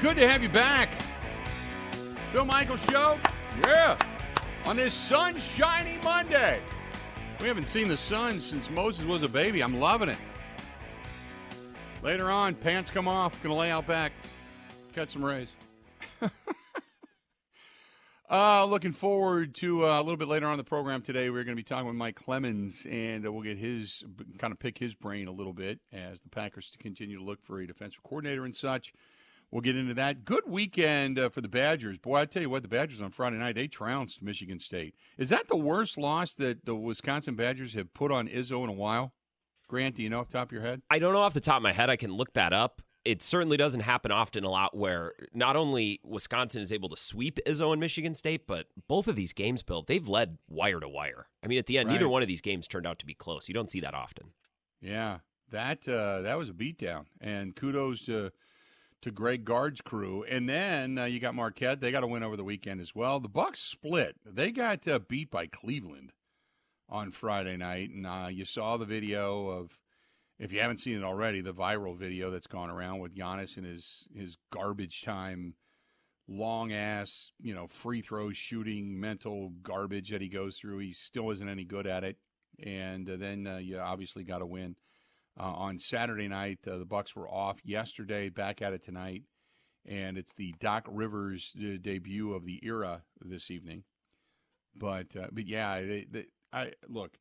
Good to have you back. Bill Michaels Show. Yeah. On this sunshiny Monday. We haven't seen the sun since Moses was a baby. I'm loving it. Later on, pants come off. Gonna lay out back, catch some rays. uh, looking forward to uh, a little bit later on the program today. We're going to be talking with Mike Clemens, and uh, we'll get his kind of pick his brain a little bit as the Packers continue to look for a defensive coordinator and such. We'll get into that. Good weekend uh, for the Badgers. Boy, I tell you what, the Badgers on Friday night, they trounced Michigan State. Is that the worst loss that the Wisconsin Badgers have put on Izzo in a while? Grant, do you know off the top of your head? I don't know off the top of my head. I can look that up. It certainly doesn't happen often a lot where not only Wisconsin is able to sweep Izzo and Michigan State, but both of these games, Bill, they've led wire to wire. I mean, at the end, Right. neither one of these games turned out to be close. You don't see that often. Yeah, that uh, that was a beatdown, and kudos to to Greg Gard's crew. And then uh, you got Marquette; they got a win over the weekend as well. The Bucks split; they got uh, beat by Cleveland on Friday night, and uh, you saw the video of. If you haven't seen it already, the viral video that's gone around with Giannis and his his garbage time, long ass, you know, free throw shooting, mental garbage that he goes through. He still isn't any good at it, and uh, then uh, you obviously got to win uh, on Saturday night. Uh, the Bucks were off yesterday, back at it tonight, and it's the Doc Rivers uh, debut of the era this evening. But uh, but yeah, they, they, I look.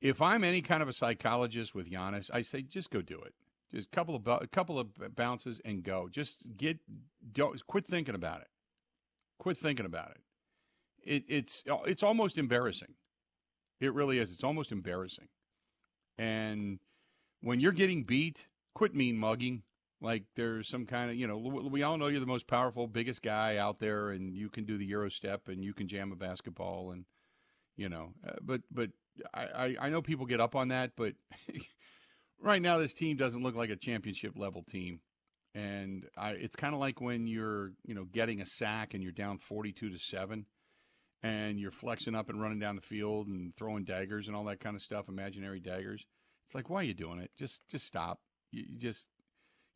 If I'm any kind of a psychologist with Giannis, I say just go do it. Just a couple of a couple of bounces and go. Just get don't quit thinking about it. Quit thinking about it. It it's it's almost embarrassing. It really is. It's almost embarrassing. And when you're getting beat, quit mean mugging. Like there's some kind of, you know, we all know you're the most powerful, biggest guy out there, and you can do the Euro step and you can jam a basketball, and you know, uh, but but I, I know people get up on that, but right now this team doesn't look like a championship level team, and I it's kind of like when you're you know getting a sack and you're down 42 to seven, and you're flexing up and running down the field and throwing daggers and all that kind of stuff, imaginary daggers. It's like, why are you doing it? Just just stop. You, you just,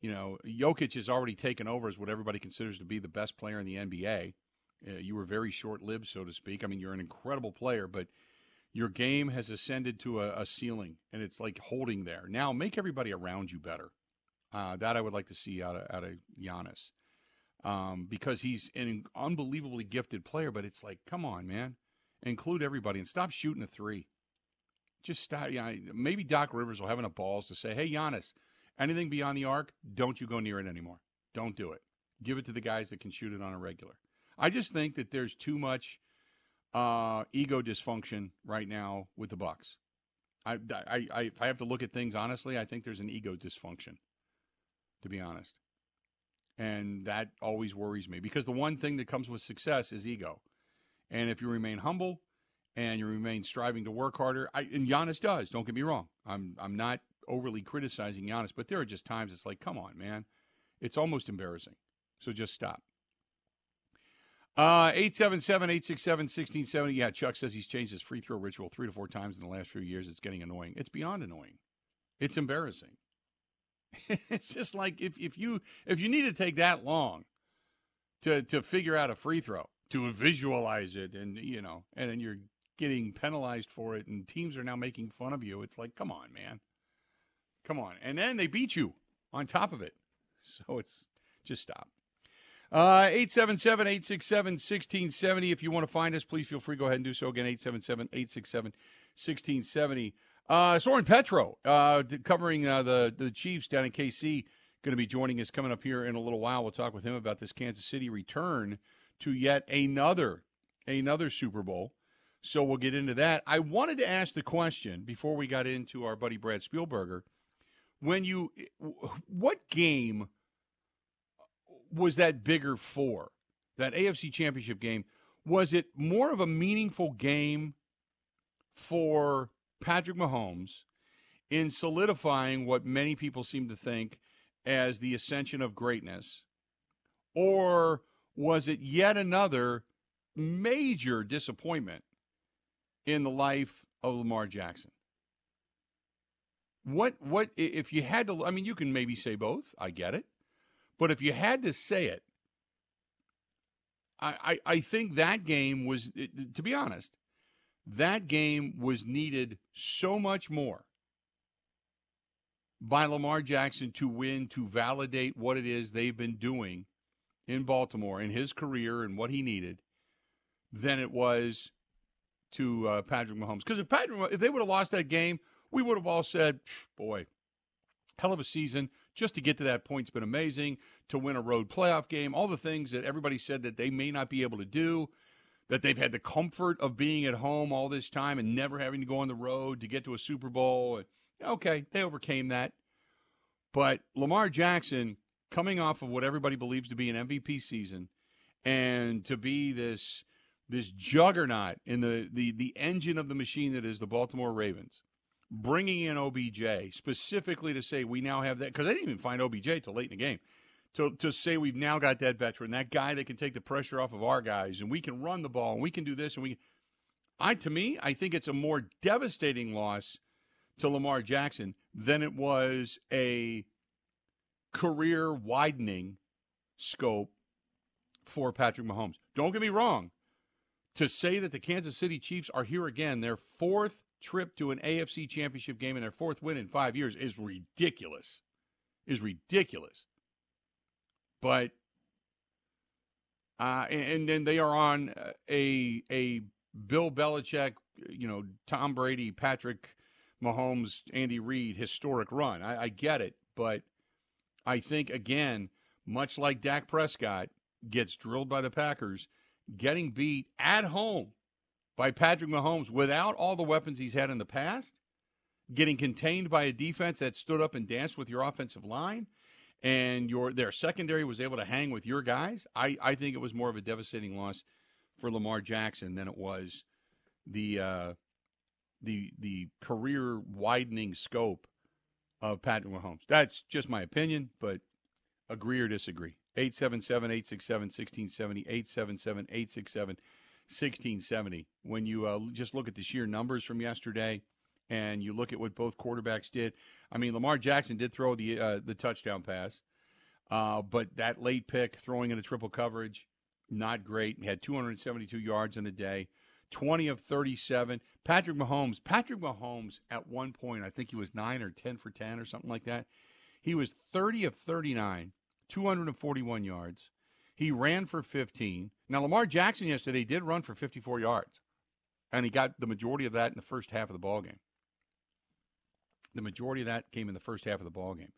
you know, Jokic has already taken over as what everybody considers to be the best player in the NBA. Uh, you were very short lived, so to speak. I mean, you're an incredible player, but your game has ascended to a, a ceiling, and it's like holding there. Now, make everybody around you better. Uh, that I would like to see out of, out of Giannis um, because he's an unbelievably gifted player. But it's like, come on, man, include everybody and stop shooting a three. Just stop. You know, maybe Doc Rivers will have enough balls to say, "Hey, Giannis, anything beyond the arc, don't you go near it anymore. Don't do it. Give it to the guys that can shoot it on a regular." I just think that there's too much uh, ego dysfunction right now with the Bucks. I, I, I, if I have to look at things honestly, I think there's an ego dysfunction. To be honest, and that always worries me because the one thing that comes with success is ego, and if you remain humble and you remain striving to work harder, I, and Giannis does. Don't get me wrong. I'm I'm not overly criticizing Giannis, but there are just times it's like, come on, man, it's almost embarrassing. So just stop. Uh, 877-867-1670. Yeah, Chuck says he's changed his free throw ritual three to four times in the last few years. It's getting annoying. It's beyond annoying. It's embarrassing. it's just like if, if you if you need to take that long to to figure out a free throw, to visualize it and you know, and then you're getting penalized for it and teams are now making fun of you. It's like, come on, man. Come on. And then they beat you on top of it. So it's just stop. Uh, 877 867 1670. If you want to find us, please feel free. Go ahead and do so again. 877 867 1670. Uh, Soren Petro, uh, covering uh, the, the Chiefs down in KC, going to be joining us coming up here in a little while. We'll talk with him about this Kansas City return to yet another another Super Bowl. So we'll get into that. I wanted to ask the question before we got into our buddy Brad Spielberger. When you, what game was that bigger for? That AFC Championship game was it more of a meaningful game for Patrick Mahomes in solidifying what many people seem to think as the ascension of greatness, or was it yet another major disappointment in the life of Lamar Jackson? What what if you had to? I mean, you can maybe say both. I get it, but if you had to say it, I, I, I think that game was, to be honest, that game was needed so much more by Lamar Jackson to win, to validate what it is they've been doing in Baltimore in his career and what he needed, than it was to uh, Patrick Mahomes. Because if Patrick, if they would have lost that game, we would have all said, "Boy, hell of a season." Just to get to that point's been amazing. To win a road playoff game, all the things that everybody said that they may not be able to do, that they've had the comfort of being at home all this time and never having to go on the road to get to a Super Bowl. Okay, they overcame that. But Lamar Jackson, coming off of what everybody believes to be an MVP season, and to be this this juggernaut in the, the, the engine of the machine that is the Baltimore Ravens, bringing in OBJ specifically to say we now have that because they didn't even find OBJ till late in the game. To, to say we've now got that veteran, that guy that can take the pressure off of our guys, and we can run the ball, and we can do this, and we. I to me, I think it's a more devastating loss to Lamar Jackson than it was a career widening scope for Patrick Mahomes. Don't get me wrong. To say that the Kansas City Chiefs are here again, their fourth trip to an AFC championship game and their fourth win in five years is ridiculous. Is ridiculous. But uh, and then they are on a a Bill Belichick, you know, Tom Brady, Patrick Mahomes, Andy Reid historic run. I, I get it, but I think again, much like Dak Prescott gets drilled by the Packers, getting beat at home by Patrick Mahomes without all the weapons he's had in the past, getting contained by a defense that stood up and danced with your offensive line, and your their secondary was able to hang with your guys. I, I think it was more of a devastating loss for Lamar Jackson than it was the uh, the the career widening scope of Patrick Mahomes. That's just my opinion, but agree or disagree. 877 867 1670, 877 867 1670. When you uh, just look at the sheer numbers from yesterday and you look at what both quarterbacks did, I mean, Lamar Jackson did throw the, uh, the touchdown pass, uh, but that late pick, throwing into triple coverage, not great. He had 272 yards in a day. 20 of 37. Patrick Mahomes, Patrick Mahomes at one point, I think he was 9 or 10 for 10 or something like that. He was 30 of 39, 241 yards. He ran for 15. Now, Lamar Jackson yesterday did run for 54 yards, and he got the majority of that in the first half of the ball game. The majority of that came in the first half of the ball game.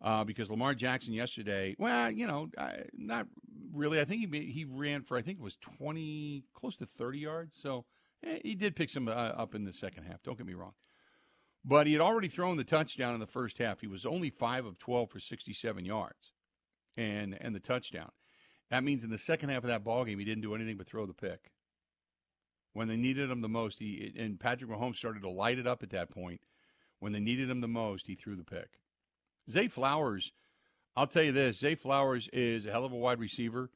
Uh, because Lamar Jackson yesterday, well, you know, not really. I think he he ran for I think it was twenty, close to thirty yards. So eh, he did pick some uh, up in the second half. Don't get me wrong, but he had already thrown the touchdown in the first half. He was only five of twelve for sixty-seven yards, and and the touchdown. That means in the second half of that ball game, he didn't do anything but throw the pick. When they needed him the most, he and Patrick Mahomes started to light it up at that point. When they needed him the most, he threw the pick. Zay Flowers, I'll tell you this: Zay Flowers is a hell of a wide receiver.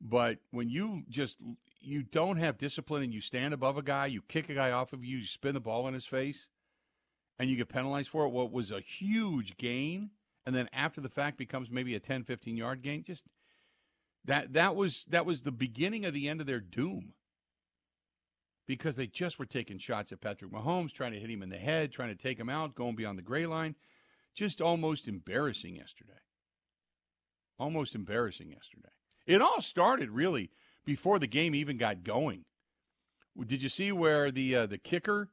But when you just you don't have discipline and you stand above a guy, you kick a guy off of you, you spin the ball in his face, and you get penalized for it, what was a huge gain, and then after the fact becomes maybe a 10, 15 yard gain, just that that was that was the beginning of the end of their doom. Because they just were taking shots at Patrick Mahomes, trying to hit him in the head, trying to take him out, going beyond the gray line. Just almost embarrassing yesterday. Almost embarrassing yesterday. It all started really before the game even got going. Did you see where the uh, the kicker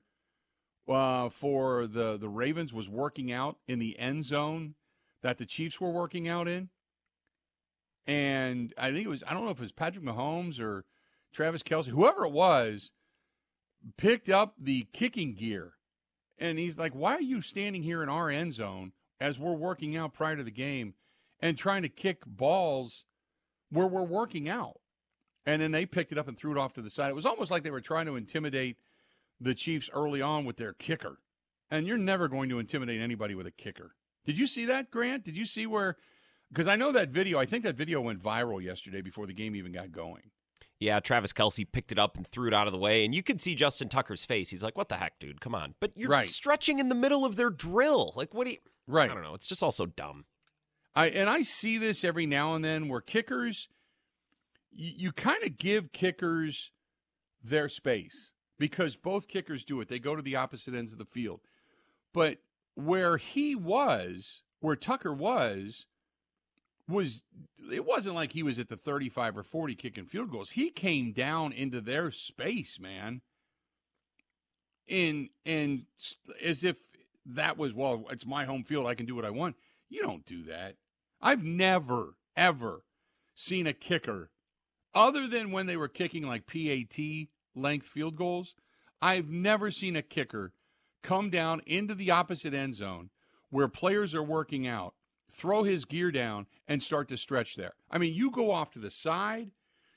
uh, for the the Ravens was working out in the end zone that the Chiefs were working out in? And I think it was I don't know if it was Patrick Mahomes or Travis Kelce, whoever it was, picked up the kicking gear. And he's like, Why are you standing here in our end zone as we're working out prior to the game and trying to kick balls where we're working out. And then they picked it up and threw it off to the side. It was almost like they were trying to intimidate the Chiefs early on with their kicker. And you're never going to intimidate anybody with a kicker. Did you see that, Grant? Did you see where? Because I know that video, I think that video went viral yesterday before the game even got going. Yeah, Travis Kelce picked it up and threw it out of the way, and you could see Justin Tucker's face. He's like, "What the heck, dude? Come on!" But you're right. stretching in the middle of their drill. Like, what do you? Right. I don't know. It's just also dumb. I and I see this every now and then where kickers you, you kind of give kickers their space because both kickers do it. They go to the opposite ends of the field. But where he was, where Tucker was, was it wasn't like he was at the 35 or 40 kicking field goals. He came down into their space, man. In and as if that was well, it's my home field. I can do what I want. You don't do that. I've never ever seen a kicker other than when they were kicking like PAT length field goals. I've never seen a kicker come down into the opposite end zone where players are working out, throw his gear down, and start to stretch there. I mean, you go off to the side,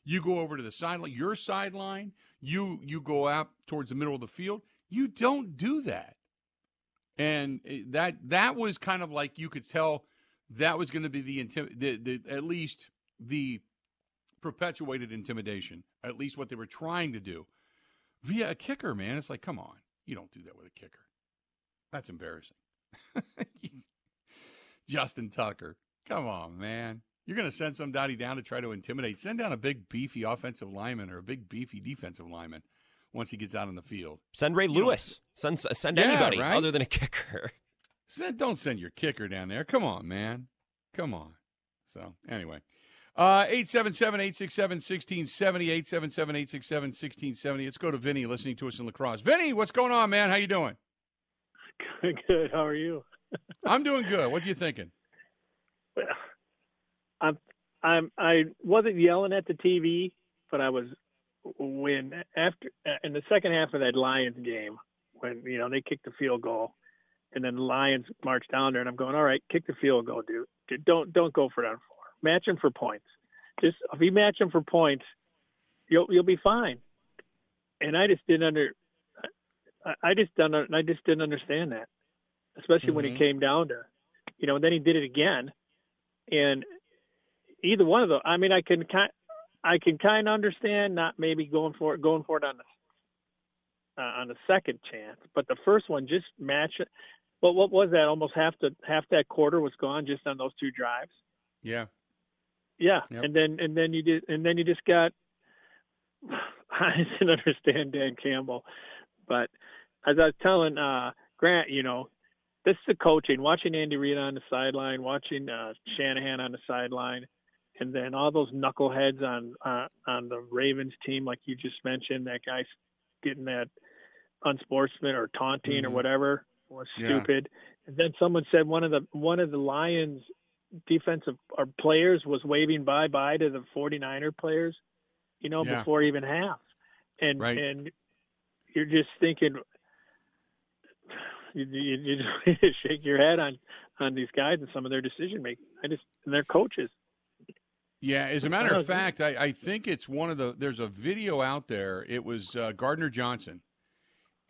you go over to the sideline, your sideline, you you go out towards the middle of the field. You don't do that. And eh, that that was kind of like you could tell that was going to be the, intim- the, the at least the perpetuated intimidation, at least what they were trying to do via a kicker, man. It's like, come on, you don't do that with a kicker. That's embarrassing. Justin Tucker, come on, man. You're going to send somebody down to try to intimidate. Send down a big, beefy offensive lineman or a big, beefy defensive lineman once he gets out on the field. Send Ray Lewis. Send send yeah, anybody right? other than a kicker. Send, don't send your kicker down there. Come on, man. Come on. So, anyway. Uh, 877-867-1670, 877-867-1670. Let's go to Vinny listening to us in La Crosse. Vinny, what's going on, man? How you doing? Good, good. How are you? I'm doing good. What are you thinking? Well, I'm I'm I wasn't yelling at the TV, but I was when after in the second half of that Lions game when you know they kicked the field goal and then the Lions marched down there and I'm going, all right, kick the field goal, dude. Don't don't go for it on. Match him for points. Just if you match him for points, you'll you'll be fine. And I just didn't under I, I just don't I just didn't understand that, especially mm-hmm. when he mm-hmm. came down to, you know, and then he did it again, and either one of them. I mean, I can kind I can kind of understand not maybe going for it going for it on the uh, on the second chance, but the first one just match it. But what was that? Almost half the half that quarter was gone just on those two drives. Yeah. Yeah, yep. and then and then you did and then you just got. I didn't understand Dan Campbell, but as I was telling uh, Grant, you know, this is the coaching. Watching Andy Reid on the sideline, watching uh, Shanahan on the sideline, and then all those knuckleheads on uh, on the Ravens team, like you just mentioned, that guy's getting that unsportsman or taunting mm-hmm. or whatever was stupid. Yeah. And then someone said one of the one of the Lions defensive or players was waving bye bye to the 49er players, you know, yeah. before even half. And right. and you're just thinking you, you, you just shake your head on on these guys and some of their decision making. I just and their coaches. Yeah, as a matter of fact, I, I think it's one of the. There's a video out there. It was uh, Gardner Johnson,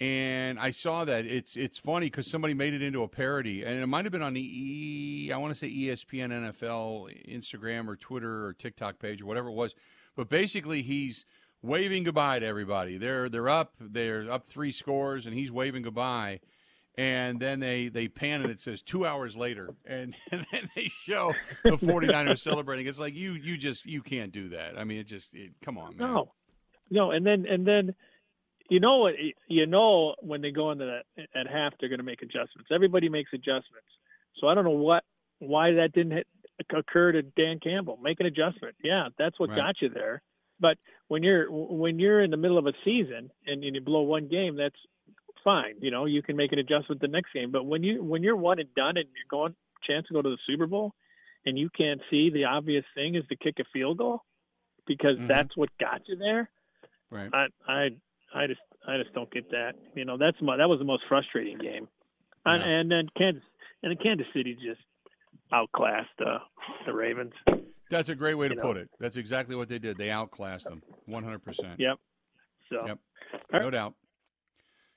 and I saw that. It's it's funny because somebody made it into a parody, and it might have been on the E. I want to say ESPN NFL Instagram or Twitter or TikTok page or whatever it was. But basically, he's waving goodbye to everybody. They're they're up. They're up three scores, and he's waving goodbye and then they they pan and it says two hours later and, and then they show the 49ers celebrating it's like you you just you can't do that i mean it just it, come on man no no and then and then you know what you know when they go into that at half they're going to make adjustments everybody makes adjustments so i don't know what why that didn't hit, occur to dan campbell make an adjustment yeah that's what right. got you there but when you're when you're in the middle of a season and, and you blow one game that's fine. You know, you can make an adjustment the next game. But when you when you're one and done and you're going chance to go to the Super Bowl, and you can't see the obvious thing is to kick a field goal because mm-hmm. that's what got you there. Right. I I I just I just don't get that. You know, that's my that was the most frustrating game. Yeah. And, and then Kansas and then Kansas City just outclassed uh, the Ravens. That's a great way to you put know. it. That's exactly what they did. They outclassed them 100%. Yep. So, yep. No doubt.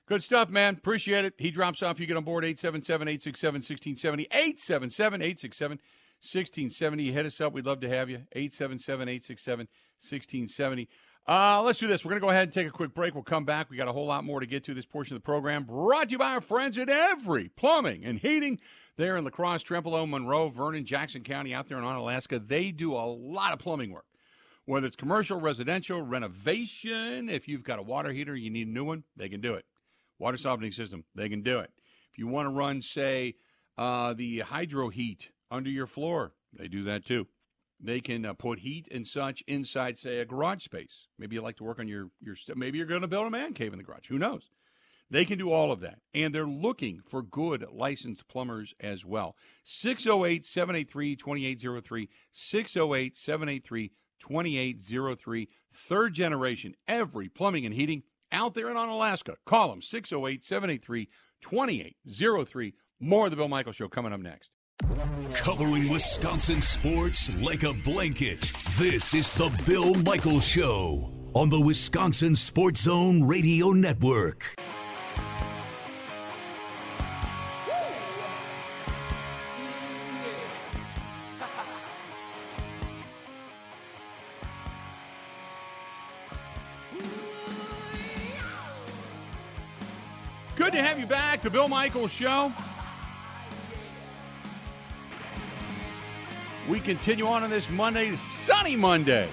Good stuff, man. Appreciate it. He drops off. You get on board 877 867 1670. 877 867 1670. Hit us up. We'd love to have you. 877 867 1670. Uh, let's do this. We're going to go ahead and take a quick break. We'll come back. We got a whole lot more to get to this portion of the program. Brought to you by our friends at Every Plumbing and Heating. There in La Crosse, Trempealeau, Monroe, Vernon, Jackson County, out there in Onalaska. They do a lot of plumbing work Whether it's commercial, residential, renovation, if you've got a water heater, you need a new one, they can do it. Water softening system, they can do it. If you want to run, say, uh, the hydro heat under your floor, they do that too. They can uh, put heat and such inside, say, a garage space. Maybe you like to work on your your. St- maybe you're going to build a man cave in the garage. Who knows? They can do all of that. And they're looking for good licensed plumbers as well. 608 783 2803. 608 783 2803. Third generation, every plumbing and heating out there in Onalaska. Call them 608 783 2803. More of the Bill Michaels Show coming up next. Covering Wisconsin sports like a blanket. This is the Bill Michaels Show on the Wisconsin Sports Zone Radio Network. Good to have you back. The Bill Michaels Show. We continue on on this Monday, sunny Monday.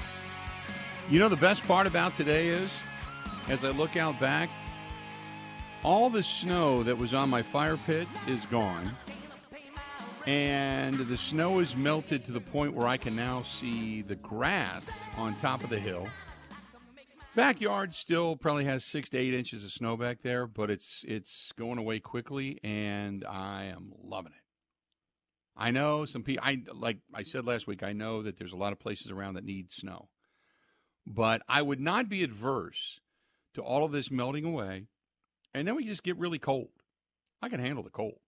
You know, the best part about today is, as I look out back, all the snow that was on my fire pit is gone. And the snow is melted to the point where I can now see the grass on top of the hill. Backyard still probably has six to eight inches of snow back there, but it's it's going away quickly, and I am loving it. I know some people. I like I said last week. I know that there's a lot of places around that need snow, but I would not be adverse to all of this melting away, and then we just get really cold. I can handle the cold.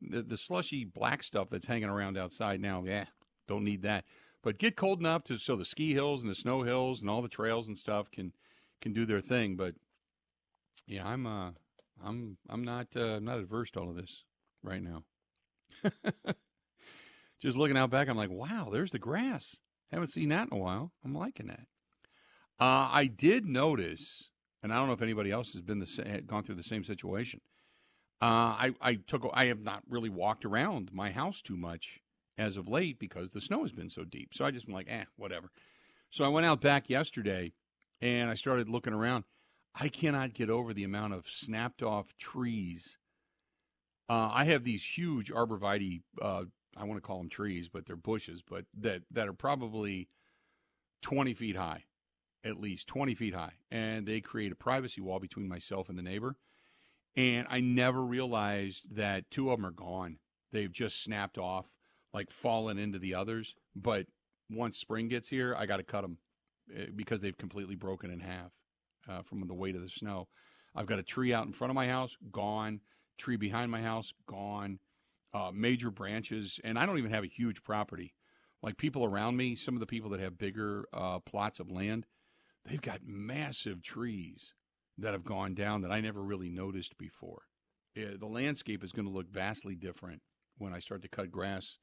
The, the slushy black stuff that's hanging around outside now, yeah, don't need that but get cold enough to so the ski hills and the snow hills and all the trails and stuff can can do their thing. But yeah, I'm uh I'm I'm not uh, I'm not adverse to all of this right now. Just looking out back, I'm like, wow, there's the grass. Haven't seen that in a while. I'm liking that. Uh, I did notice, and I don't know if anybody else has been the sa- gone through the same situation. Uh, I I took I have not really walked around my house too much as of late because the snow has been so deep. So I just been like, eh, whatever. So I went out back yesterday and I started looking around. I cannot get over the amount of snapped off trees. Uh, I have these huge arborvitae. Uh, I want to call them trees, but they're bushes, but that that are probably twenty feet high, at least twenty feet high, and they create a privacy wall between myself and the neighbor. And I never realized that two of them are gone. They've just snapped off like fallen into the others. But once spring gets here, I got to cut them because they've completely broken in half uh, from the weight of the snow. I've got a tree out in front of my house, gone. Tree behind my house, gone. Uh, major branches, and I don't even have a huge property. Like people around me, some of the people that have bigger uh, plots of land, they've got massive trees that have gone down that I never really noticed before. Yeah, the landscape is going to look vastly different when I start to cut grass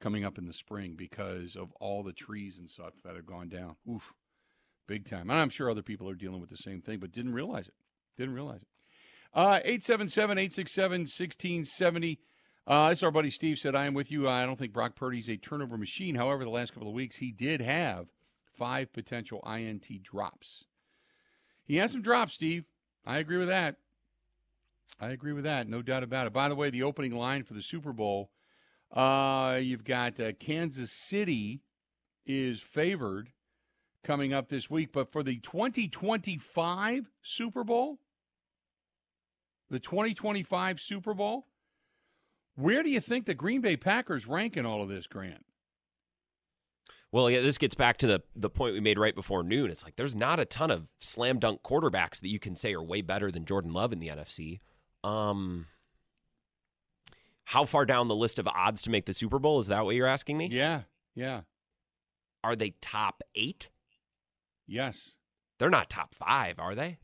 coming up in the spring because of all the trees and stuff that have gone down. Oof, big time. And I'm sure other people are dealing with the same thing, but didn't realize it. Didn't realize it. Uh, 877 867 1670. Uh, this our buddy Steve said, I am with you. I don't think Brock Purdy's a turnover machine. However, the last couple of weeks, he did have five potential INT drops. He has some drops, Steve. I agree with that. I agree with that. No doubt about it. By the way, the opening line for the Super Bowl uh, you've got uh, Kansas City is favored coming up this week, but for the 2025 Super Bowl, the 2025 Super Bowl, where do you think the Green Bay Packers rank in all of this, Grant? Well, yeah, this gets back to the the point we made right before noon. It's like there's not a ton of slam dunk quarterbacks that you can say are way better than Jordan Love in the NFC. Um, how far down the list of odds to make the Super Bowl? Is that what you're asking me? Yeah, yeah. Are they top eight? Yes. They're not top five, are they?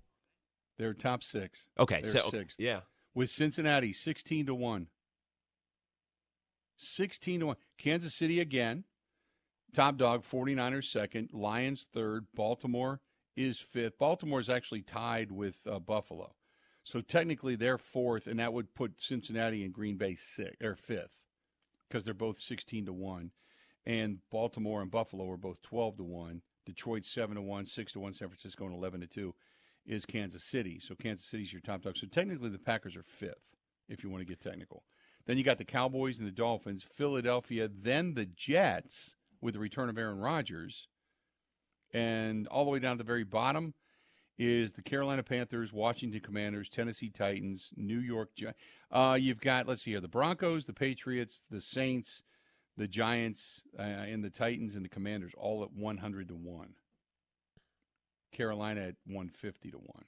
They're top six. Okay, They're so sixth. yeah, With Cincinnati, 16 to 1. 16 to 1. Kansas City again. Top dog, 49ers second. Lions third. Baltimore is fifth. Baltimore is actually tied with uh, Buffalo. So technically they're fourth, and that would put Cincinnati and Green Bay sixth or fifth because they're both 16 to 1. And Baltimore and Buffalo are both 12 to 1. Detroit seven to one, six to one, San Francisco, and eleven to two is Kansas City. So Kansas City's your top dog. So technically, the Packers are fifth, if you want to get technical. Then you got the Cowboys and the Dolphins, Philadelphia, then the Jets with the return of Aaron Rodgers, and all the way down to the very bottom is the Carolina Panthers, Washington Commanders, Tennessee Titans, New York. Uh, you've got let's see here the Broncos, the Patriots, the Saints, the Giants, uh, and the Titans and the Commanders all at one hundred to one. Carolina at one fifty to one.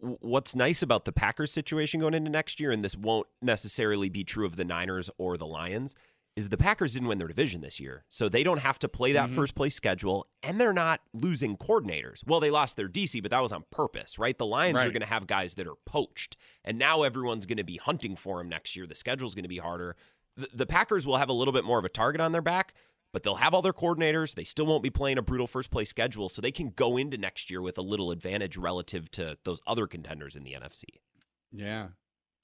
What's nice about the Packers situation going into next year, and this won't necessarily be true of the Niners or the Lions, is the Packers didn't win their division this year. So they don't have to play that Mhm. first place schedule, and they're not losing coordinators. Well, they lost their DC, but that was on purpose, right? The Lions are going to have guys that are poached, and now everyone's going to be hunting for them next year. The schedule's going to be harder. The, the Packers will have a little bit more of a target on their back, but they'll have all their coordinators. They still won't be playing a brutal first place schedule, so they can go into next year with a little advantage relative to those other contenders in the NFC. Yeah.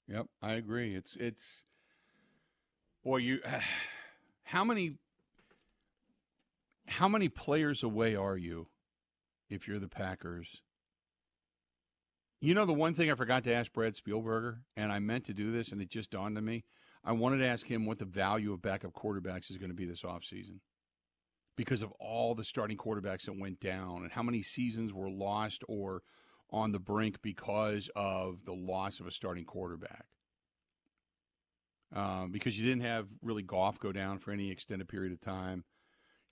Yep, I agree. It's it's boy, you how many how many players away are you if you're the Packers? You know the one thing I forgot to ask Brad Spielberger, and I meant to do this and it just dawned on me. I wanted to ask him what the value of backup quarterbacks is going to be this offseason. Because of all the starting quarterbacks that went down and how many seasons were lost or on the brink because of the loss of a starting quarterback. Um, because you didn't have really Goff go down for any extended period of time.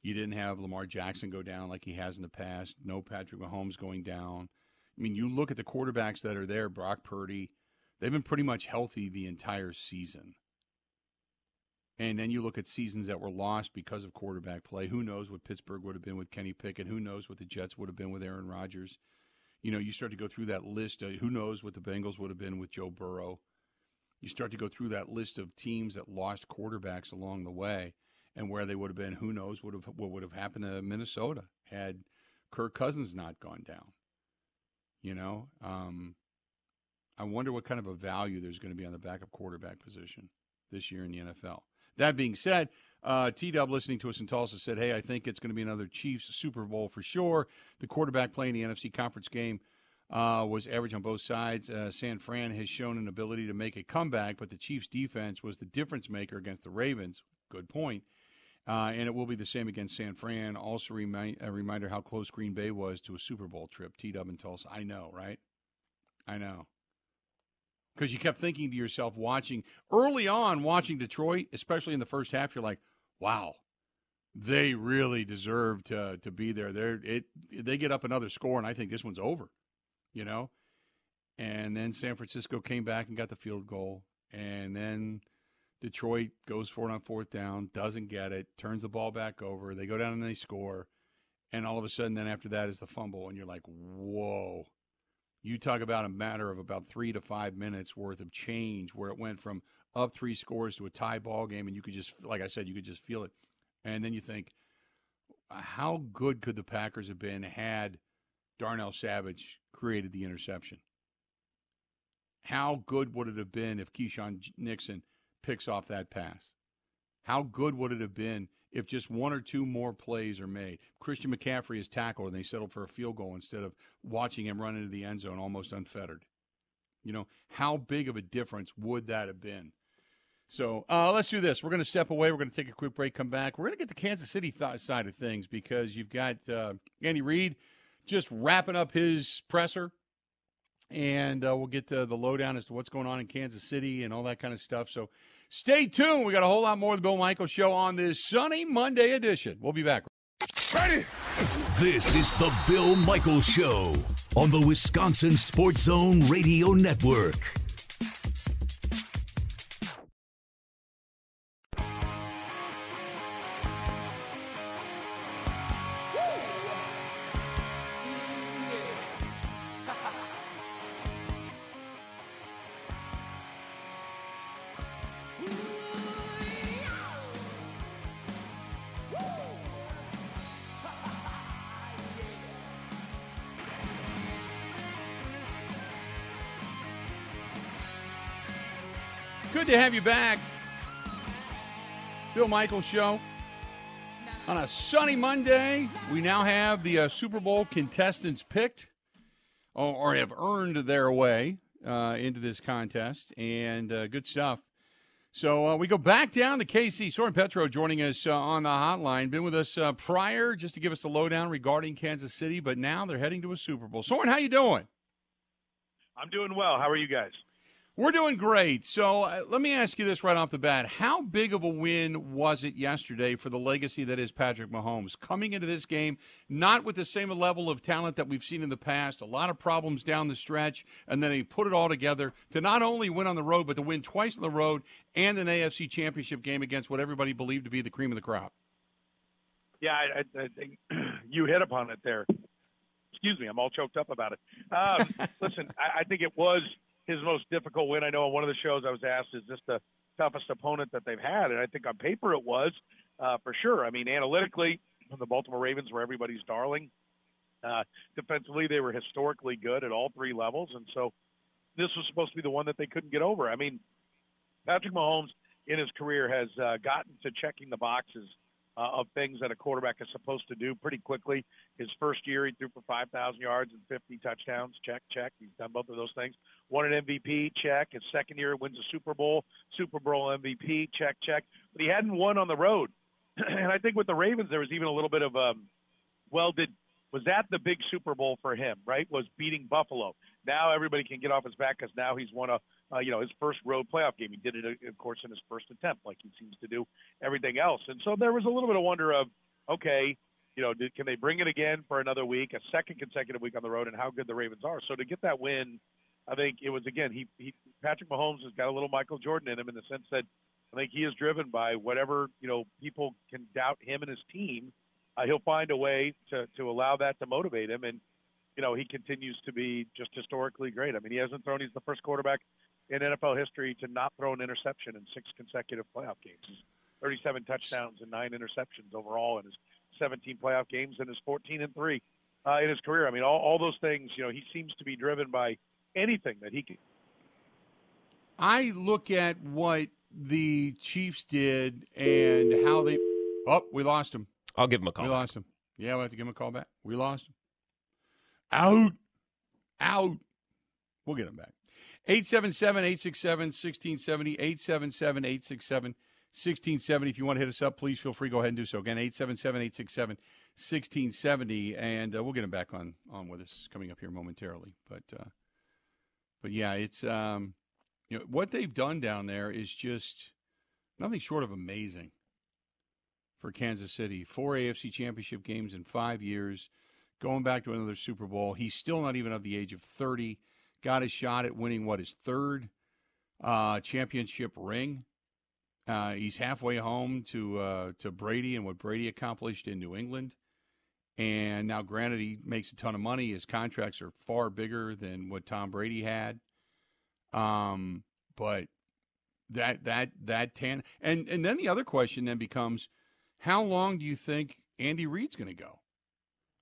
You didn't have Lamar Jackson go down like he has in the past. No Patrick Mahomes going down. I mean, you look at the quarterbacks that are there, Brock Purdy, they've been pretty much healthy the entire season. And then you look at seasons that were lost because of quarterback play. Who knows what Pittsburgh would have been with Kenny Pickett? Who knows what the Jets would have been with Aaron Rodgers? You know, you start to go through that list. Uh, who knows what the Bengals would have been with Joe Burrow? You start to go through that list of teams that lost quarterbacks along the way, and where they would have been. Who knows what have, what would have happened to Minnesota had Kirk Cousins not gone down? You know, um, I wonder what kind of a value there's going to be on the backup quarterback position this year in the NFL. That being said, uh, T Dub listening to us in Tulsa said, Hey, I think it's going to be another Chiefs Super Bowl for sure. The quarterback playing the NFC conference game uh, was average on both sides. Uh, San Fran has shown an ability to make a comeback, but the Chiefs defense was the difference maker against the Ravens. Good point. Uh, and it will be the same against San Fran. Also, remind, a reminder how close Green Bay was to a Super Bowl trip. T Dub in Tulsa. I know, right? I know because you kept thinking to yourself watching early on watching Detroit, especially in the first half, you're like, wow, they really deserve to to be there. They're it they get up another score, and I think this one's over, you know. And then San Francisco came back and got the field goal, and then Detroit goes for it on fourth down, doesn't get it, turns the ball back over. They go down and they score, and all of a sudden, then after that is the fumble, and you're like, whoa. You talk about a matter of about three to five minutes worth of change where it went from up three scores to a tie ball game, and you could just, like I said, you could just feel it. And then you think, how good could the Packers have been had Darnell Savage created the interception? How good would it have been if Keisean Nixon picks off that pass? How good would it have been if just one or two more plays are made? Christian McCaffrey is tackled and they settle for a field goal instead of watching him run into the end zone almost unfettered. You know, how big of a difference would that have been? So uh, let's do this. We're going to step away. We're going to take a quick break, come back. We're going to get the Kansas City th- side of things because you've got uh, Andy Reid just wrapping up his presser. And uh, we'll get to the lowdown as to what's going on in Kansas City and all that kind of stuff. So stay tuned. We got a whole lot more of the Bill Michaels Show on this sunny Monday edition. We'll be back. Ready? This is the Bill Michaels Show on the Wisconsin Sports Zone Radio Network. Good to have you back. Bill Michaels Show. On a sunny Monday, we now have the uh, Super Bowl contestants picked or, or have earned their way uh, into this contest, and uh, good stuff. So uh, we go back down to KC. Soren Petro joining us uh, on the hotline. Been with us uh, prior just to give us the lowdown regarding Kansas City, but now they're heading to a Super Bowl. Soren, how you doing? I'm doing well. How are you guys? We're doing great. So uh, let me ask you this right off the bat. How big of a win was it yesterday for the legacy that is Patrick Mahomes? Coming into this game, not with the same level of talent that we've seen in the past, a lot of problems down the stretch, and then he put it all together to not only win on the road, but to win twice on the road and an AFC championship game against what everybody believed to be the cream of the crop. Yeah, I, I, I think you hit upon it there. Excuse me, I'm all choked up about it. Um, listen, I, I think it was – his most difficult win. I know on one of the shows I was asked, is this the toughest opponent that they've had? And I think on paper it was uh, for sure. I mean, analytically, the Baltimore Ravens were everybody's darling. Uh, defensively, they were historically good at all three levels, and so this was supposed to be the one that they couldn't get over. I mean, Patrick Mahomes in his career has uh, gotten to checking the boxes uh, of things that a quarterback is supposed to do pretty quickly. His first year, he threw for 5,000 yards and 50 touchdowns. Check, check. He's done both of those things. Won an MVP. Check. His second year, wins a Super Bowl. Super Bowl MVP. Check, check. But he hadn't won on the road. and I think with the Ravens, there was even a little bit of, um, well, did was that the big Super Bowl for him? Right? Was beating Buffalo. Now everybody can get off his back because now he's won a, uh, you know, his first road playoff game. He did it, of course, in his first attempt, like he seems to do everything else. And so there was a little bit of wonder of, okay, you know, did, can they bring it again for another week, a second consecutive week on the road, and how good the Ravens are. So to get that win, I think it was again he, he Patrick Mahomes has got a little Michael Jordan in him in the sense that I think he is driven by whatever you know people can doubt him and his team. Uh, he'll find a way to to allow that to motivate him, and you know he continues to be just historically great. I mean, he hasn't thrown; he's the first quarterback in NFL history to not throw an interception in six consecutive playoff games. 37 touchdowns and nine interceptions overall in his 17 playoff games and his 14 and three uh, in his career. I mean, all, all those things. You know, he seems to be driven by anything that he can. I look at what the Chiefs did and how they. Oh, we lost him. I'll give him a call. We lost him. Yeah, we have to give him a call back. We lost him. Out. Out. We'll get him back. 877 867 1670. 877 867 1670. If you want to hit us up, please feel free. Go ahead and do so. Again, 877 867 1670. And uh, we'll get him back on, on with us coming up here momentarily. But, uh, but yeah, it's, um, you know, what they've done down there is just nothing short of amazing for Kansas City. Four AFC championship games in five years, going back to another Super Bowl. He's still not even of the age of 30. Got a shot at winning what his third uh, championship ring. Uh, he's halfway home to uh, to Brady and what Brady accomplished in New England. And now, granted, he makes a ton of money. His contracts are far bigger than what Tom Brady had. Um, but that that that tan and and then the other question then becomes, how long do you think Andy Reid's going to go?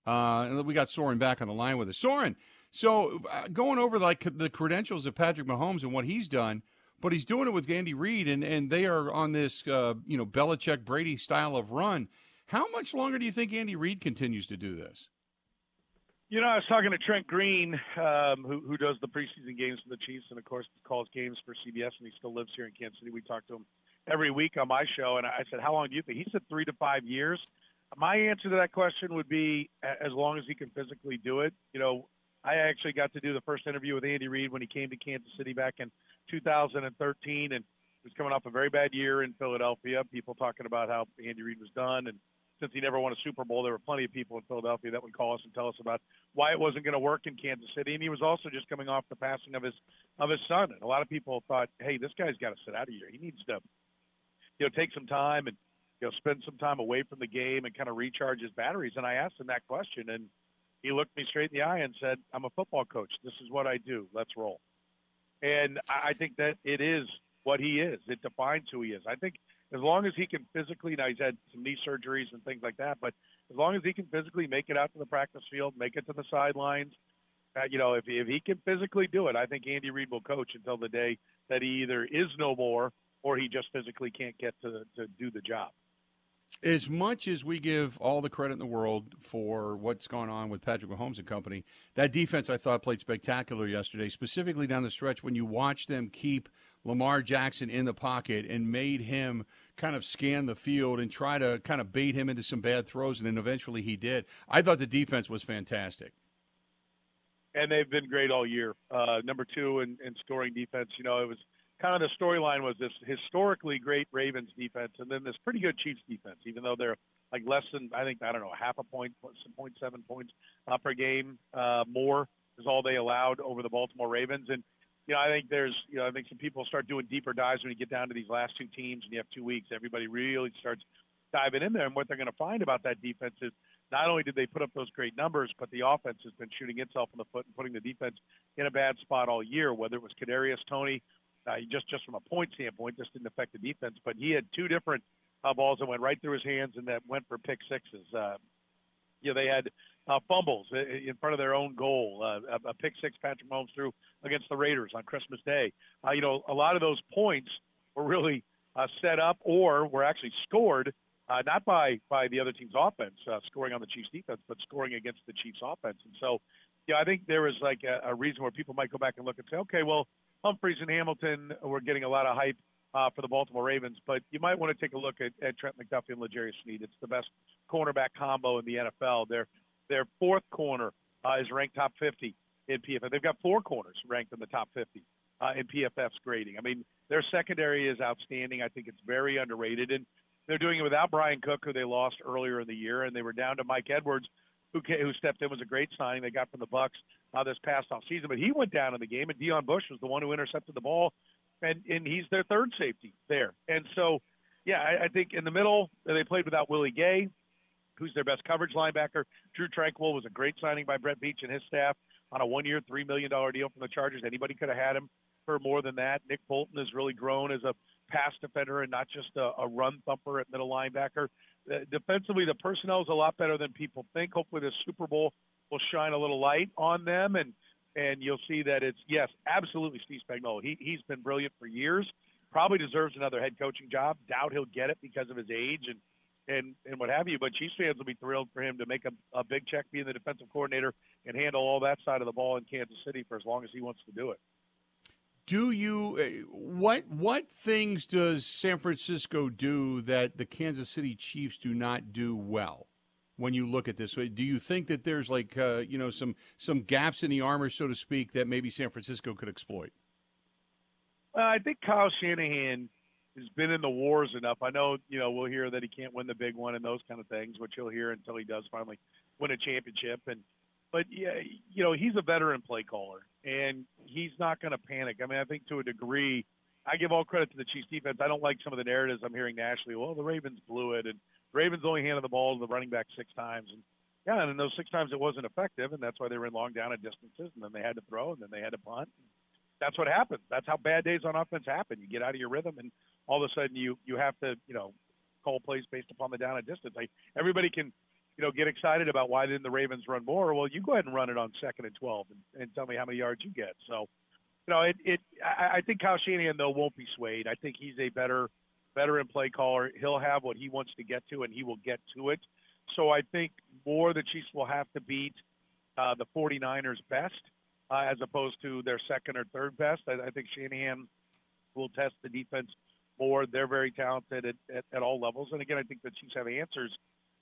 Uh, and we got Soren back on the line with us. Soren, so uh, going over like the credentials of Patrick Mahomes and what he's done, but he's doing it with Andy Reid, and and they are on this uh, you know Belichick Brady style of run. How much longer do you think Andy Reid continues to do this? You know, I was talking to Trent Green, um, who, who does the preseason games for the Chiefs, and of course calls games for CBS, and he still lives here in Kansas City. We talk to him every week on my show, and I said, "How long do you think?" He said three to five years. My answer to that question would be as long as he can physically do it. You know, I actually got to do the first interview with Andy Reid when he came to Kansas City back in 2013, and he was coming off a very bad year in Philadelphia. People talking about how Andy Reid was done, and since he never won a Super Bowl, there were plenty of people in Philadelphia that would call us and tell us about why it wasn't going to work in Kansas City. And he was also just coming off the passing of his of his son, and a lot of people thought, "Hey, this guy's got to sit out of here. He needs to, you know, take some time and you know spend some time away from the game and kind of recharge his batteries." And I asked him that question, and he looked me straight in the eye and said, "I'm a football coach. This is what I do. Let's roll." And I think that it is what he is. It defines who he is. I think as long as he can physically, now he's had some knee surgeries and things like that, but as long as he can physically make it out to the practice field, make it to the sidelines, uh, you know, if if he can physically do it, I think Andy Reid will coach until the day that he either is no more or he just physically can't get to to do the job. As much as we give all the credit in the world for what's going on with Patrick Mahomes and company, that defense I thought played spectacular yesterday, specifically down the stretch when you watch them keep Lamar Jackson in the pocket and made him kind of scan the field and try to kind of bait him into some bad throws, and then eventually he did. I thought the defense was fantastic. And they've been great all year. Uh, number two in, in scoring defense. You know, it was – kind of the storyline was this historically great Ravens defense, and then this pretty good Chiefs defense, even though they're like less than I think I don't know half a point, point seven points uh, per game uh, more is all they allowed over the Baltimore Ravens, and you know I think there's you know I think some people start doing deeper dives when you get down to these last two teams and you have two weeks, everybody really starts diving in there, and what they're going to find about that defense is not only did they put up those great numbers, but the offense has been shooting itself in the foot and putting the defense in a bad spot all year. Whether it was Kadarius Toney uh, just just from a point standpoint, just didn't affect the defense. But he had two different uh, balls that went right through his hands and that went for pick sixes. Uh, you know, they had uh, fumbles in front of their own goal. Uh, a, pick six Patrick Mahomes threw against the Raiders on Christmas Day. Uh, you know, a lot of those points were really uh, set up or were actually scored uh, not by by the other team's offense uh, scoring on the Chiefs defense, but scoring against the Chiefs offense. And so, yeah, I think there was like a, a reason where people might go back and look and say, okay, well, Humphries and Hamilton were getting a lot of hype uh, for the Baltimore Ravens, but you might want to take a look at, at Trent McDuffie and L'Jarius Sneed. It's the best cornerback combo in the NFL. Their their fourth corner uh, is ranked top 50 in PFF. They've got four corners ranked in the top 50 uh, in PFF's grading. I mean, their secondary is outstanding. I think it's very underrated, and they're doing it without Bryan Cook, who they lost earlier in the year, and they were down to Mike Edwards, who who stepped in was a great signing they got from the Bucks uh, this past off season. But he went down in the game, and Deon Bush was the one who intercepted the ball, and and he's their third safety there. And so, yeah, I, I think in the middle they played without Willie Gay, who's their best coverage linebacker. Drue Tranquill was a great signing by Brett Veach and his staff on a one-year, three million dollar deal from the Chargers. Anybody could have had him for more than that. Nick Bolton has really grown as a pass defender and not just a, a run thumper at middle linebacker. Uh, defensively, the personnel is a lot better than people think. Hopefully, the Super Bowl will shine a little light on them, and and you'll see that it's yes, absolutely Steve Spagnuolo. He he's been brilliant for years. Probably deserves another head coaching job. Doubt he'll get it because of his age and and and what have you. But Chiefs fans will be thrilled for him to make a, a big check, being the defensive coordinator, and handle all that side of the ball in Kansas City for as long as he wants to do it do you uh, what what things does San Francisco do that the Kansas City Chiefs do not do well? When you look at this, do you think that there's like uh, you know some some gaps in the armor, so to speak, that maybe San Francisco could exploit? Well, I think Kyle Shanahan has been in the wars enough. I know you know we'll hear that he can't win the big one and those kind of things, which he'll hear until he does finally win a championship. And but yeah, you know he's a veteran play caller, and he's not going to panic. I mean, I think to a degree, I give all credit to the Chiefs defense. I don't like some of the narratives I'm hearing nationally. Well, the Ravens blew it, and Ravens only handed the ball to the running back six times, and yeah, and in those six times it wasn't effective, and that's why they were in long down and distances, and then they had to throw, and then they had to punt. That's what happens. That's how bad days on offense happen. You get out of your rhythm, and all of a sudden you you have to you know call plays based upon the down and distance. Like everybody can you know, get excited about why didn't the Ravens run more? Well, you go ahead and run it on second and twelve, and, and tell me how many yards you get. So, you know, it. it I, I think Kyle Shanahan though won't be swayed. I think he's a better veteran play caller. He'll have what he wants to get to, and he will get to it. So I think more the Chiefs will have to beat uh, the 49ers best uh, as opposed to their second or third best. I, I think Shanahan will test the defense more. They're very talented at, at, at all levels. And again, I think the Chiefs have answers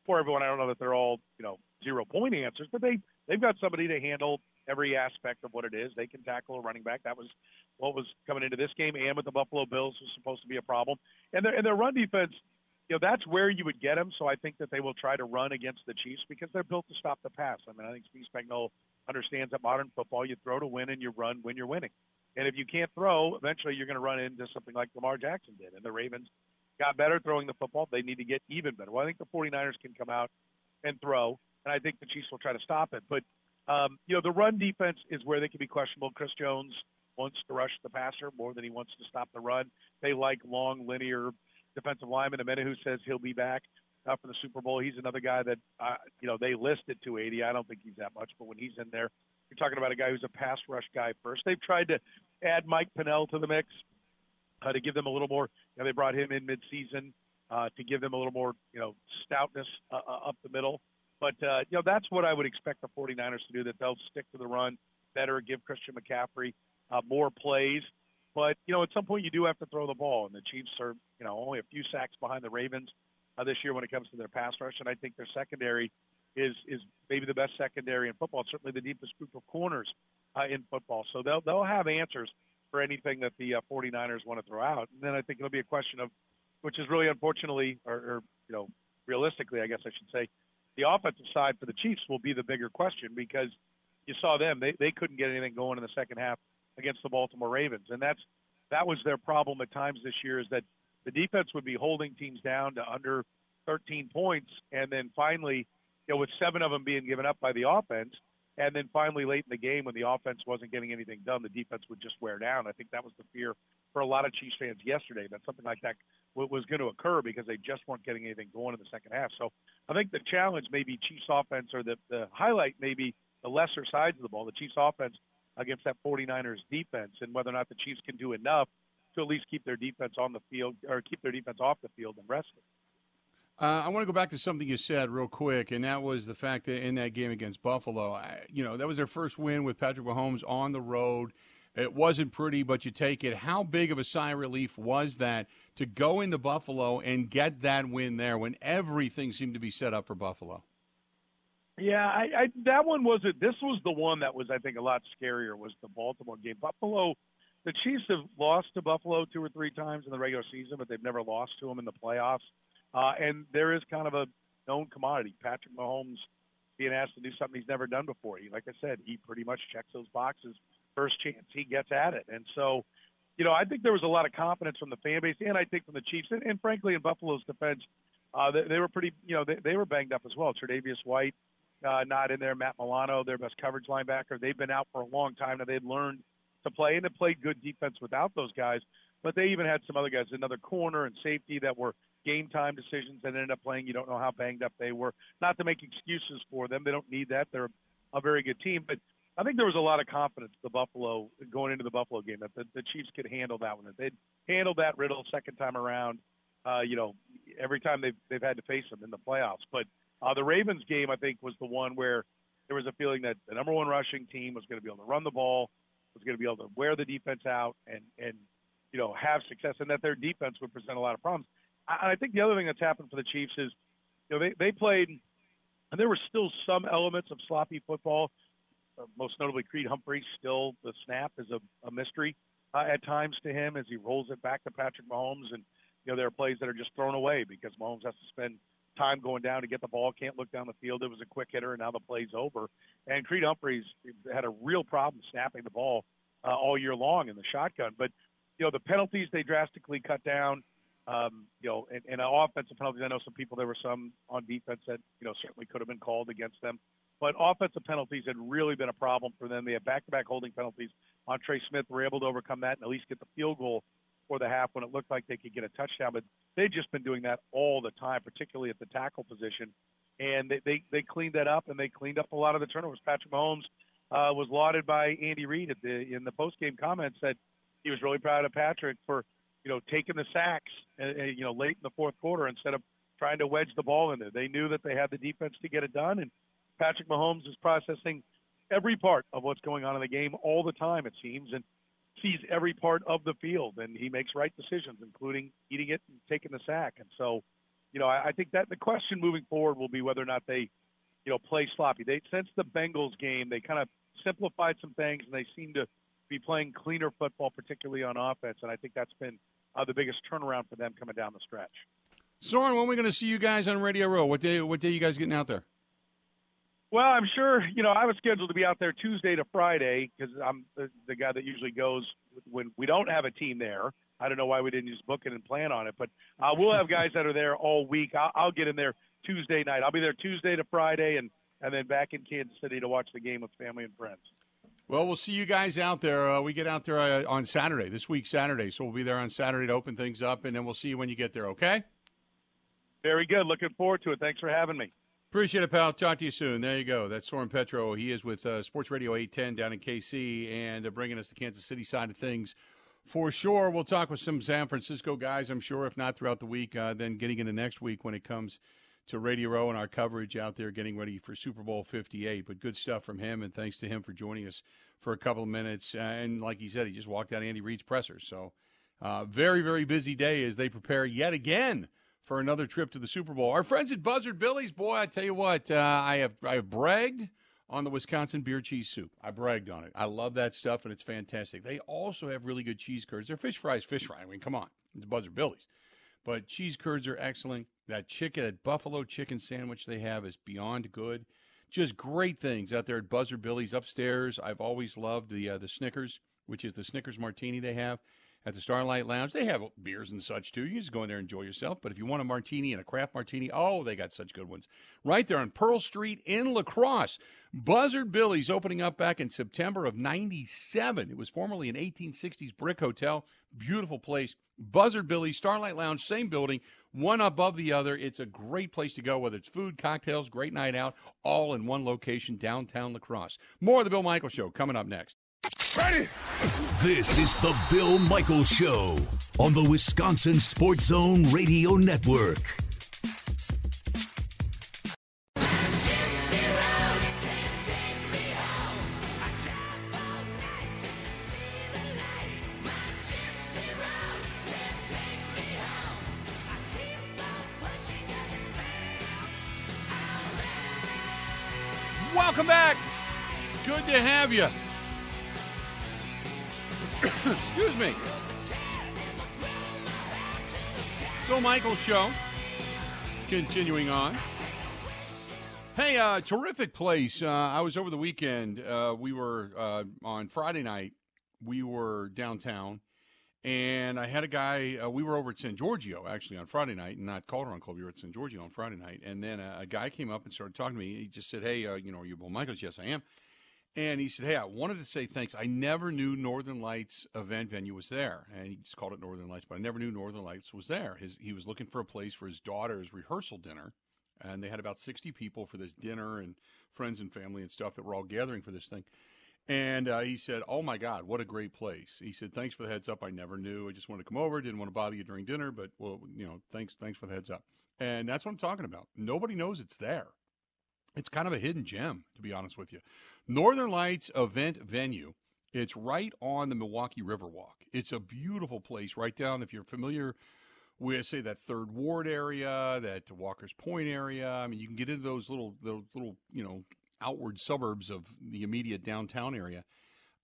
for everyone. I don't know that they're all you know zero point answers, but they they've got somebody to handle every aspect of what it is. They can tackle a running back. That was what was coming into this game, and with the Buffalo Bills was supposed to be a problem. And their and their run defense, you know, that's where you would get them. So I think that they will try to run against the Chiefs because they're built to stop the pass. I mean, I think Steve Spagnuolo understands that modern football, you throw to win and you run when you're winning. And if you can't throw, eventually you're going to run into something like Lamar Jackson did. And the Ravens got better throwing the football. They need to get even better. Well, I think the 49ers can come out and throw, and I think the Chiefs will try to stop it. But, um, you know, the run defense is where they can be questionable. Chris Jones wants to rush the passer more than he wants to stop the run. They like long, linear defensive linemen. Amena, who says he'll be back uh, for the Super Bowl. He's another guy that, uh, you know, they listed 280. I don't think he's that much, but when he's in there, you're talking about a guy who's a pass rush guy first. They've tried to add Mike Pennel to the mix uh, to give them a little more. Know, they brought him in midseason uh, to give them a little more, you know, stoutness uh, uh up the middle. But uh, you know, that's what I would expect the 49ers to do. That they'll stick to the run better, give Christian McCaffrey uh, more plays. But you know, at some point you do have to throw the ball, and the Chiefs are, you know, only a few sacks behind the Ravens uh, this year when it comes to their pass rush, and I think their secondary is is maybe the best secondary in football. Certainly the deepest group of corners uh, in football. So they'll they'll have answers for anything that the uh, 49ers want to throw out. And then I think it'll be a question of, which is really unfortunately, or, or you know, realistically, I guess I should say, the offensive side for the Chiefs will be the bigger question because you saw them; they they couldn't get anything going in the second half against the Baltimore Ravens, and that's that was their problem at times this year is that the defense would be holding teams down to under 13 points, and then finally, you know, with seven of them being given up by the offense, and then finally late in the game when the offense wasn't getting anything done, the defense would just wear down. I think that was the fear for a lot of Chiefs fans yesterday that something like that was going to occur because they just weren't getting anything going in the second half. So I think the challenge may be Chiefs offense or the, the highlight may be the lesser sides of the ball, the Chiefs offense against that 49ers defense and whether or not the Chiefs can do enough to at least keep their defense on the field or keep their defense off the field and rest it. Uh, I want to go back to something you said real quick, and that was the fact that in that game against Buffalo, I, you know, that was their first win with Patrick Mahomes on the road. It wasn't pretty, but you take it. How big of a sigh of relief was that to go into Buffalo and get that win there when everything seemed to be set up for Buffalo? Yeah, I, I that one wasn't. This was the one that was, I think, a lot scarier. Was the Baltimore game? Buffalo, the Chiefs have lost to Buffalo two or three times in the regular season, but they've never lost to them in the playoffs. Uh, and there is kind of a known commodity. Patrick Mahomes being asked to do something he's never done before. He, like I said, he pretty much checks those boxes first chance he gets at it. And so, you know, I think there was a lot of confidence from the fan base, and I think from the Chiefs, and, and frankly, in Buffalo's defense, uh, they, they were pretty, you know, they, they were banged up as well. Tre'Davious White uh, not in there. Matt Milano, their best coverage linebacker, they've been out for a long time now. They've learned to play, and they played good defense without those guys. But they even had some other guys, another corner and safety that were game time decisions that ended up playing. You don't know how banged up they were. Not to make excuses for them. They don't need that. They're a very good team. But I think there was a lot of confidence the Buffalo going into the Buffalo game that the, the Chiefs could handle that one. That they'd handled that riddle second time around. Uh, you know, every time they've they've had to face them in the playoffs. But uh, the Ravens game, I think, was the one where there was a feeling that the number one rushing team was going to be able to run the ball, was going to be able to wear the defense out, and and you know have success, and that their defense would present a lot of problems. I, I think the other thing that's happened for the Chiefs is, you know, they they played, and there were still some elements of sloppy football. Uh, most notably, Creed Humphrey still the snap is a, a mystery uh, at times to him as he rolls it back to Patrick Mahomes, and you know there are plays that are just thrown away because Mahomes has to spend time going down to get the ball, can't look down the field. It was a quick hitter, and now the play's over. And Creed Humphreys had a real problem snapping the ball uh, all year long in the shotgun. But you know the penalties they drastically cut down. Um, you know, and, and offensive penalties. I know some people there were some on defense that you know certainly could have been called against them. But offensive penalties had really been a problem for them. They had back-to-back holding penalties on Trey Smith. Were able to overcome that and at least get the field goal for the half when it looked like they could get a touchdown. But they've just been doing that all the time, particularly at the tackle position. And they, they, they cleaned that up and they cleaned up a lot of the turnovers. Patrick Mahomes uh, was lauded by Andy Reid at the, in the post-game comments that he was really proud of Patrick for, you know, taking the sacks, uh, uh, you know, late in the fourth quarter instead of trying to wedge the ball in there. They knew that they had the defense to get it done, and Patrick Mahomes is processing every part of what's going on in the game all the time, it seems. And sees every part of the field and he makes right decisions, including eating it and taking the sack. And so, you know, I, I think that the question moving forward will be whether or not they, you know, play sloppy. They since the Bengals game, they kind of simplified some things and they seem to be playing cleaner football, particularly on offense. And I think that's been uh, the biggest turnaround for them coming down the stretch. Soren, when are we going to see you guys on Radio Row? What day? What day you guys getting out there? Well, I'm sure, you know, I was scheduled to be out there Tuesday to Friday because I'm the, the guy that usually goes when we don't have a team there. I don't know why we didn't just book it and plan on it, but uh, we'll have guys that are there all week. I'll, I'll get in there Tuesday night. I'll be there Tuesday to Friday and, and then back in Kansas City to watch the game with family and friends. Well, we'll see you guys out there. Uh, we get out there uh, on Saturday, this week, Saturday. So we'll be there on Saturday to open things up, and then we'll see you when you get there, okay? Very good. Looking forward to it. Thanks for having me. Appreciate it, pal. Talk to you soon. There you go. That's Soren Petro. He is with uh, Sports Radio 810 down in KC and uh, bringing us the Kansas City side of things for sure. We'll talk with some San Francisco guys, I'm sure, if not throughout the week, uh, then getting into next week when it comes to Radio Row and our coverage out there getting ready for Super Bowl 58. But good stuff from him, and thanks to him for joining us for a couple of minutes. and like he said, he just walked out Andy Reid's presser. So, uh, very, very busy day as they prepare yet again for another trip to the Super Bowl. Our friends at Buzzard Billy's, boy, I tell you what, uh, I have I have bragged on the Wisconsin beer cheese soup. I bragged on it. I love that stuff, and it's fantastic. They also have really good cheese curds. Their fish fries, fish fry. I mean, come on, it's Buzzard Billy's. But cheese curds are excellent. That chicken, that buffalo chicken sandwich they have is beyond good. Just great things out there at Buzzard Billy's upstairs. I've always loved the uh, the Snickers, which is the Snickers martini they have at the Starlight Lounge. They have beers and such too. You can just go in there and enjoy yourself. But if you want a martini and a craft martini, oh, they got such good ones. Right there on Pearl Street in La Crosse. Buzzard Billy's opening up back in September of 97. It was formerly an 1860s brick hotel. Beautiful place. Buzzard Billy, Starlight Lounge, same building, one above the other. It's a great place to go, whether it's food, cocktails, great night out, all in one location, downtown La Crosse. More of the Bill Michaels Show coming up next. Ready? This is the Bill Michaels Show on the Wisconsin Sports Zone Radio Network. Welcome back. Good to have you. Excuse me. Bill Michaels Show. Continuing on. Hey, uh, terrific place. Uh, I was over the weekend. Uh, we were uh, on Friday night. We were downtown, and I had a guy. Uh, we were over at San Giorgio actually on Friday night, and not Calderone Club. We were at San Giorgio on Friday night, and then a, a guy came up and started talking to me. He just said, "Hey, uh, you know, are you Bill Michaels?" Yes, I am. And he said, Hey, I wanted to say thanks. I never knew Northern Lights event venue was there. And he just called it Northern Lights, but I never knew Northern Lights was there. His, he was looking for a place for his daughter's rehearsal dinner. And they had about 60 people for this dinner and friends and family and stuff that were all gathering for this thing. And uh, he said, Oh my God, what a great place. He said, Thanks for the heads up. I never knew. I just wanted to come over. Didn't want to bother you during dinner, but well, you know, thanks, thanks for the heads up. And that's what I'm talking about. Nobody knows it's there. It's kind of a hidden gem, to be honest with you. Northern Lights event venue. It's right on the Milwaukee Riverwalk. It's a beautiful place right down, if you're familiar with, say, that Third Ward area, that Walker's Point area. I mean, you can get into those little, little, little you know, outward suburbs of the immediate downtown area.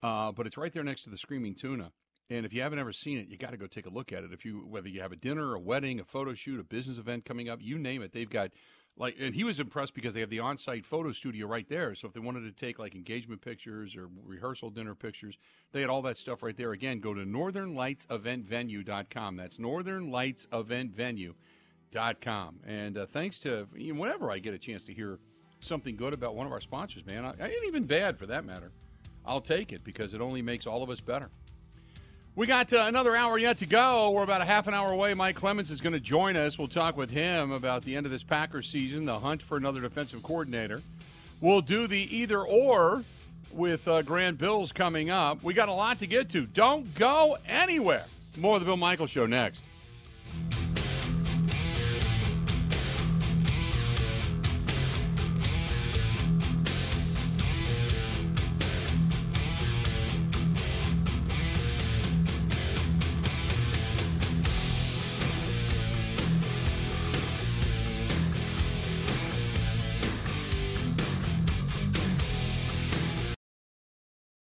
Uh, but it's right there next to the Screaming Tuna. And if you haven't ever seen it, you got to go take a look at it. If you whether you have a dinner, a wedding, a photo shoot, a business event coming up, you name it, they've got like and he was impressed because they have the on-site photo studio right there so if they wanted to take like engagement pictures or rehearsal dinner pictures they had all that stuff right there again go to northernlightseventvenue.com that's northernlightseventvenue.com and uh, thanks to you know, whenever i get a chance to hear something good about one of our sponsors man I, ain't even bad for that matter i'll take it because it only makes all of us better we got uh, another hour yet to go. We're about a half an hour away. Mike Clemens is going to join us. We'll talk with him about the end of this Packers season, the hunt for another defensive coordinator. We'll do the either or with uh, Grant Bills coming up. We got a lot to get to. Don't go anywhere. More of the Bill Michaels Show next.